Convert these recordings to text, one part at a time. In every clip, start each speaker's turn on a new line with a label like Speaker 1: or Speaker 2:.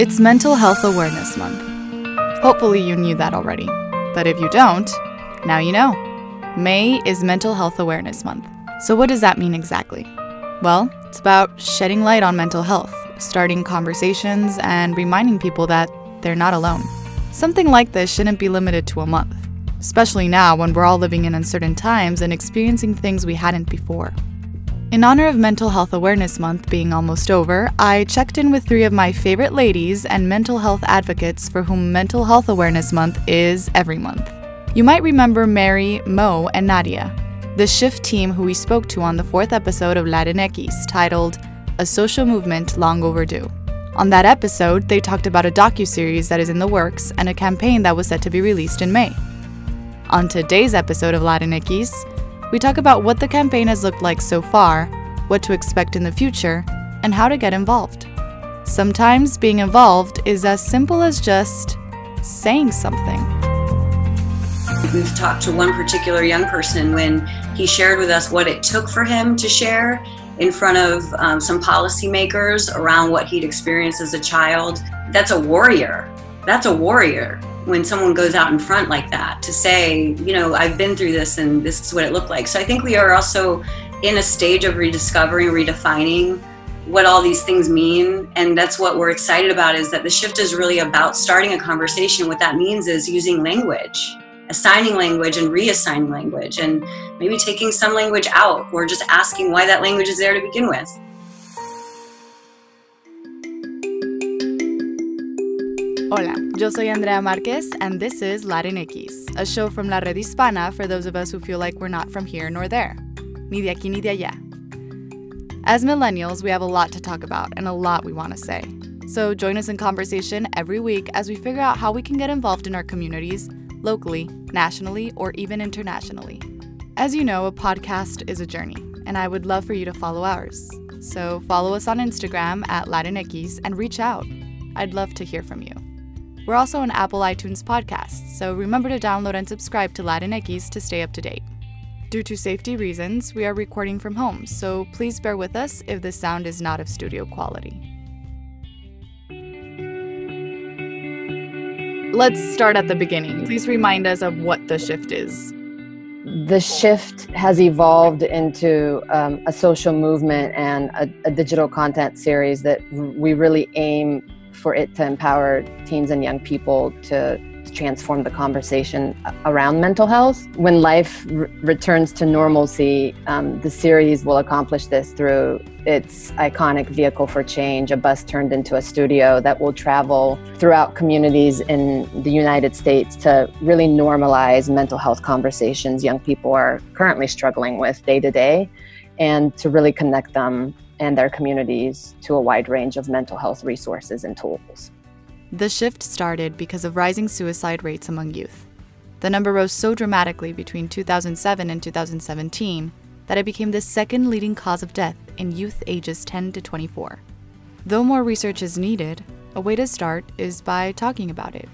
Speaker 1: It's Mental Health Awareness Month. Hopefully, you knew that already. But if you don't, now you know. May is Mental Health Awareness Month. So, what does that mean exactly? Well, it's about shedding light on mental health, starting conversations, and reminding people that they're not alone. Something like this shouldn't be limited to a month, especially now when we're all living in uncertain times and experiencing things we hadn't before. In honor of Mental Health Awareness Month being almost over, I checked in with three of my favorite ladies and mental health advocates for whom Mental Health Awareness Month is every month. You might remember Mary, Mo, and Nadia, the shift team who we spoke to on the fourth episode of Latinx titled A Social Movement Long Overdue. On that episode, they talked about a docu-series that is in the works and a campaign that was set to be released in May. On today's episode of Latinx, we talk about what the campaign has looked like so far, what to expect in the future, and how to get involved. Sometimes being involved is as simple as just saying something.
Speaker 2: We've talked to one particular young person when he shared with us what it took for him to share in front of um, some policymakers around what he'd experienced as a child. That's a warrior. That's a warrior when someone goes out in front like that to say, you know, I've been through this and this is what it looked like. So I think we are also in a stage of rediscovering, redefining what all these things mean. And that's what we're excited about is that the shift is really about starting a conversation. What that means is using language, assigning language and reassigning language, and maybe taking some language out or just asking why that language is there to begin with.
Speaker 1: Hola, yo soy Andrea Marquez, and this is Latinx, a show from La Red Hispana for those of us who feel like we're not from here nor there. Ni de aquí ni de allá. As millennials, we have a lot to talk about and a lot we want to say. So join us in conversation every week as we figure out how we can get involved in our communities, locally, nationally, or even internationally. As you know, a podcast is a journey, and I would love for you to follow ours. So follow us on Instagram at Latinx and reach out. I'd love to hear from you. We're also on Apple iTunes podcast, so remember to download and subscribe to Latin Latinx to stay up to date. Due to safety reasons, we are recording from home, so please bear with us if the sound is not of studio quality. Let's start at the beginning. Please remind us of what the shift is.
Speaker 3: The shift has evolved into um, a social movement and a, a digital content series that we really aim for it to empower teens and young people to transform the conversation around mental health. When life r- returns to normalcy, um, the series will accomplish this through its iconic vehicle for change, a bus turned into a studio that will travel throughout communities in the United States to really normalize mental health conversations young people are currently struggling with day to day and to really connect them and their communities to a wide range of mental health resources and tools.
Speaker 1: The shift started because of rising suicide rates among youth. The number rose so dramatically between 2007 and 2017 that it became the second leading cause of death in youth ages 10 to 24. Though more research is needed, a way to start is by talking about it,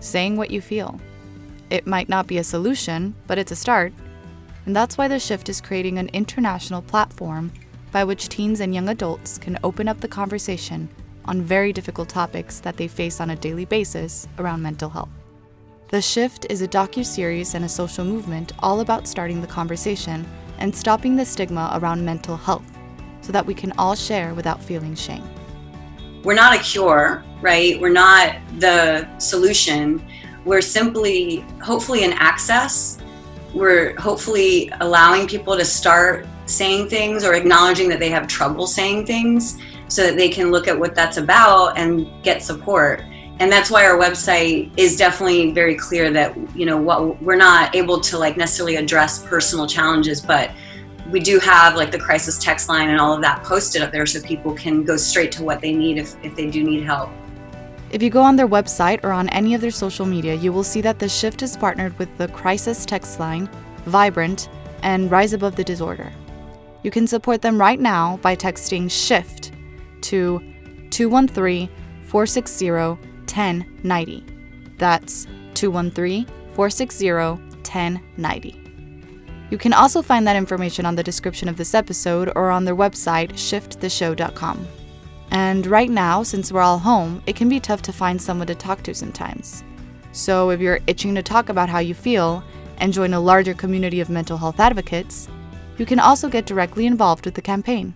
Speaker 1: saying what you feel. It might not be a solution, but it's a start, and that's why the shift is creating an international platform by which teens and young adults can open up the conversation on very difficult topics that they face on a daily basis around mental health. The Shift is a docu-series and a social movement all about starting the conversation and stopping the stigma around mental health so that we can all share without feeling shame.
Speaker 2: We're not a cure, right? We're not the solution. We're simply hopefully an access. We're hopefully allowing people to start saying things or acknowledging that they have trouble saying things so that they can look at what that's about and get support. And that's why our website is definitely very clear that you know what we're not able to like necessarily address personal challenges but we do have like the crisis text line and all of that posted up there so people can go straight to what they need if, if they do need help.
Speaker 1: If you go on their website or on any of their social media you will see that the shift is partnered with the crisis text line vibrant and rise above the disorder you can support them right now by texting SHIFT to 213 460 1090. That's 213 460 1090. You can also find that information on the description of this episode or on their website, shifttheshow.com. And right now, since we're all home, it can be tough to find someone to talk to sometimes. So if you're itching to talk about how you feel and join a larger community of mental health advocates, you can also get directly involved with the campaign.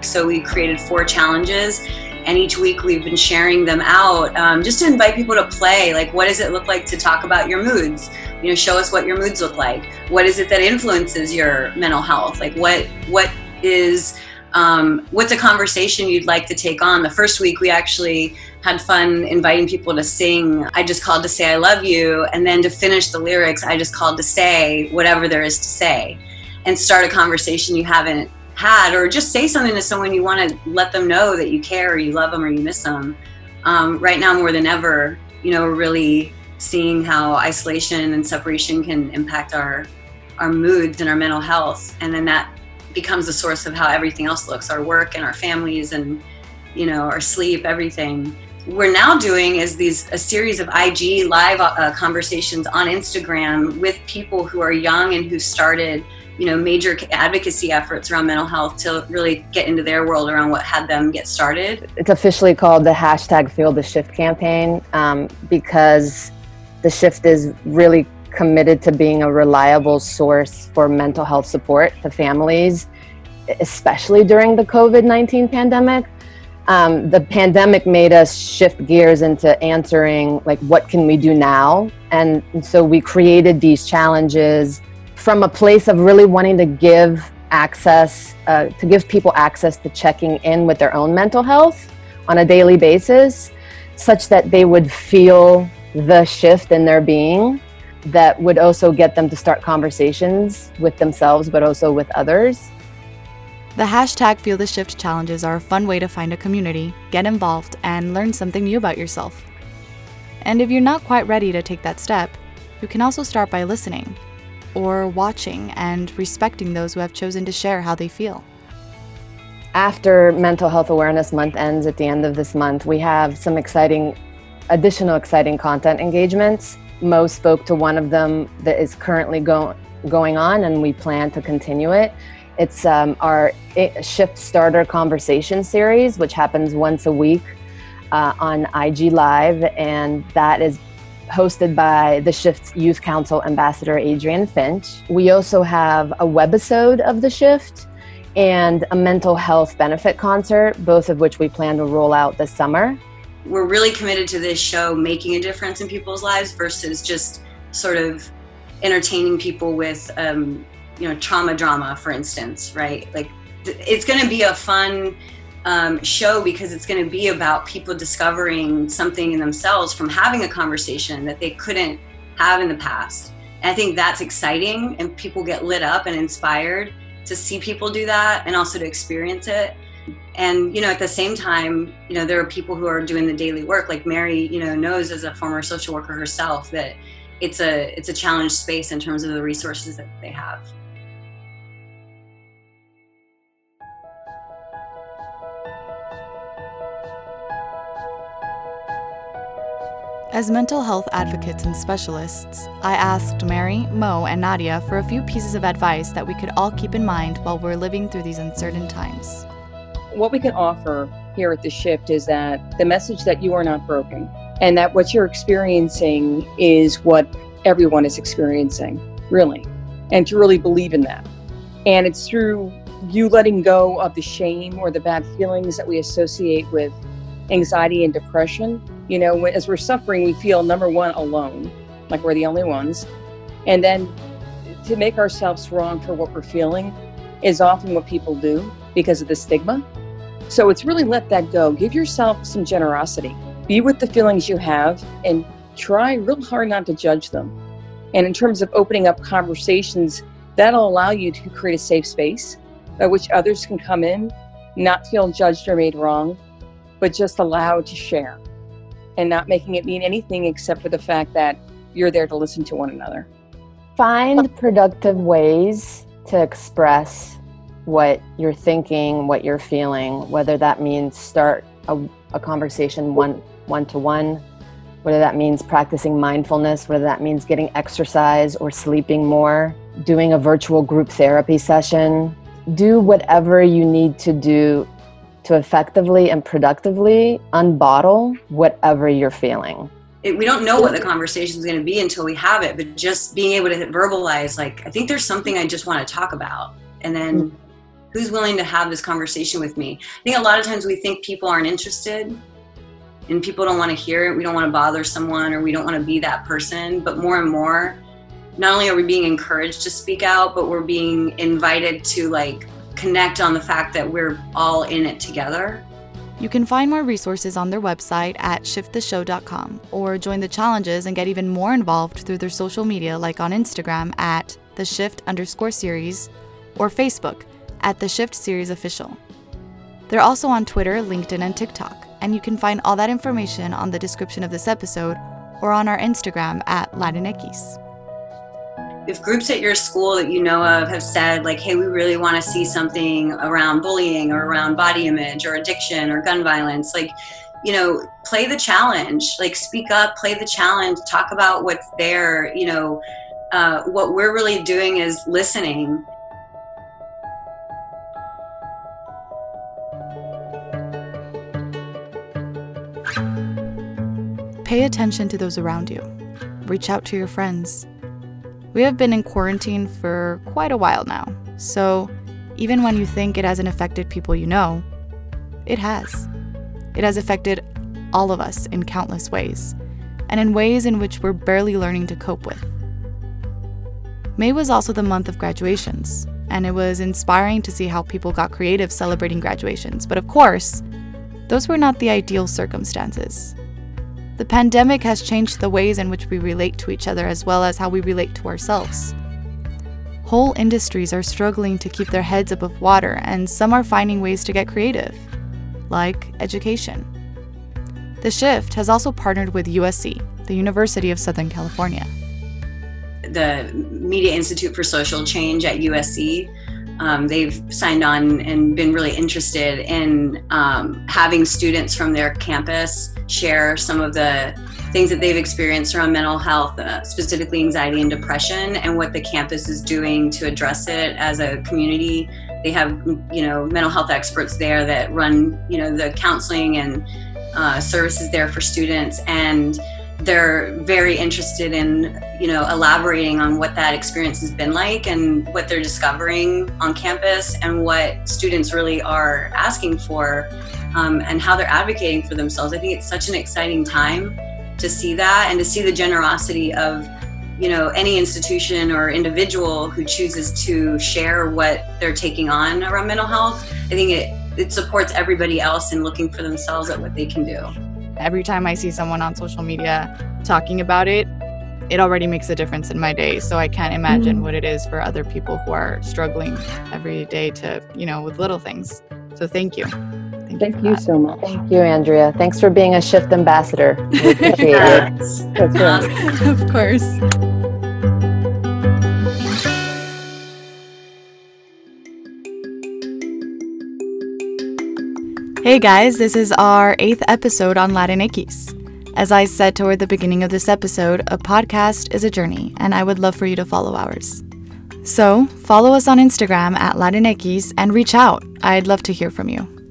Speaker 2: So we created four challenges, and each week we've been sharing them out um, just to invite people to play. Like, what does it look like to talk about your moods? You know, show us what your moods look like. What is it that influences your mental health? Like, what what is um, what's a conversation you'd like to take on? The first week we actually had fun inviting people to sing. I just called to say I love you, and then to finish the lyrics, I just called to say whatever there is to say, and start a conversation you haven't had, or just say something to someone you want to let them know that you care, or you love them, or you miss them. Um, right now, more than ever, you know, we're really seeing how isolation and separation can impact our our moods and our mental health, and then that becomes the source of how everything else looks our work and our families and you know our sleep everything we're now doing is these a series of ig live uh, conversations on instagram with people who are young and who started you know major advocacy efforts around mental health to really get into their world around what had them get started
Speaker 3: it's officially called the hashtag feel the shift campaign um, because the shift is really committed to being a reliable source for mental health support to families, especially during the COVID 19 pandemic. Um, the pandemic made us shift gears into answering, like, what can we do now? And, and so we created these challenges from a place of really wanting to give access, uh, to give people access to checking in with their own mental health on a daily basis, such that they would feel the shift in their being that would also get them to start conversations with themselves, but also with others.
Speaker 1: The hashtag Feel the Shift challenges are a fun way to find a community, get involved, and learn something new about yourself. And if you're not quite ready to take that step, you can also start by listening, or watching and respecting those who have chosen to share how they feel.
Speaker 3: After Mental Health Awareness Month ends at the end of this month, we have some exciting, additional exciting content engagements Mo spoke to one of them that is currently go- going on, and we plan to continue it. It's um, our Shift Starter Conversation series, which happens once a week uh, on IG Live, and that is hosted by the Shift Youth Council Ambassador Adrian Finch. We also have a webisode of the Shift and a mental health benefit concert, both of which we plan to roll out this summer
Speaker 2: we're really committed to this show making a difference in people's lives versus just sort of entertaining people with um, you know trauma drama for instance right? Like it's going to be a fun um, show because it's going to be about people discovering something in themselves from having a conversation that they couldn't have in the past. And i think that's exciting and people get lit up and inspired to see people do that and also to experience it. And you know at the same time you know there are people who are doing the daily work. Like mary you know knows as a former social worker herself that it's a it's a challenge space in terms of the resources that they have
Speaker 1: As mental health advocates and specialists, I asked Mary, Mo, and Nadia for a few pieces of advice that we could all keep in mind while we're living through these uncertain times
Speaker 4: what we can offer here at the shift is that the message that you are not broken and that what you're experiencing is what everyone is experiencing, really, and to really believe in that. And it's through you letting go of the shame or the bad feelings that we associate with anxiety and depression. You know, as we're suffering, we feel number one, alone, like we're the only ones. And then to make ourselves wrong for what we're feeling is often what people do because of the stigma. So it's really let that go. Give yourself some generosity. Be with the feelings you have and try real hard not to judge them. And in terms of opening up conversations, that'll allow you to create a safe space by which others can come in, not feel judged or made wrong, but just allowed to share and not making it mean anything except for the fact that you're there to listen to one another.
Speaker 3: Find productive ways to express what you're thinking, what you're feeling, whether that means start a, a conversation one one to one, whether that means practicing mindfulness, whether that means getting exercise or sleeping more, doing a virtual group therapy session. Do whatever you need to do to effectively and productively unbottle whatever you're feeling.
Speaker 2: It, we don't know what the conversation is going to be until we have it, but just being able to verbalize, like, I think there's something I just want to talk about. And then mm-hmm. who's willing to have this conversation with me? I think a lot of times we think people aren't interested and people don't want to hear it. We don't want to bother someone or we don't want to be that person. But more and more, not only are we being encouraged to speak out, but we're being invited to like connect on the fact that we're all in it together.
Speaker 1: You can find more resources on their website at shifttheshow.com or join the challenges and get even more involved through their social media like on Instagram at the shift underscore series or Facebook at the shift series official. They're also on Twitter, LinkedIn, and TikTok, and you can find all that information on the description of this episode or on our Instagram at Latinx
Speaker 2: if groups at your school that you know of have said like hey we really want to see something around bullying or around body image or addiction or gun violence like you know play the challenge like speak up play the challenge talk about what's there you know uh, what we're really doing is listening.
Speaker 1: Pay attention to those around you. Reach out to your friends we have been in quarantine for quite a while now, so even when you think it hasn't affected people you know, it has. It has affected all of us in countless ways, and in ways in which we're barely learning to cope with. May was also the month of graduations, and it was inspiring to see how people got creative celebrating graduations. But of course, those were not the ideal circumstances. The pandemic has changed the ways in which we relate to each other as well as how we relate to ourselves. Whole industries are struggling to keep their heads above water, and some are finding ways to get creative, like education. The Shift has also partnered with USC, the University of Southern California.
Speaker 2: The Media Institute for Social Change at USC um, they've signed on and been really interested in um, having students from their campus share some of the things that they've experienced around mental health, uh, specifically anxiety and depression, and what the campus is doing to address it as a community. They have, you know, mental health experts there that run, you know, the counseling and uh, services there for students, and they're very interested in you know elaborating on what that experience has been like and what they're discovering on campus and what students really are asking for um, and how they're advocating for themselves. I think it's such an exciting time to see that and to see the generosity of you know any institution or individual who chooses to share what they're taking on around mental health. I think it it supports everybody else in looking for themselves at what they can do
Speaker 1: Every time I see someone on social media talking about it, it already makes a difference in my day. So I can't imagine mm-hmm. what it is for other people who are struggling every day to, you know, with little things. So thank you.
Speaker 4: Thank, thank you, you so much.
Speaker 3: Thank you, Andrea. Thanks for being a shift ambassador. We appreciate it.
Speaker 1: That's right. of course. Hey guys, this is our eighth episode on Latinx. As I said toward the beginning of this episode, a podcast is a journey, and I would love for you to follow ours. So, follow us on Instagram at Latinx and reach out. I'd love to hear from you.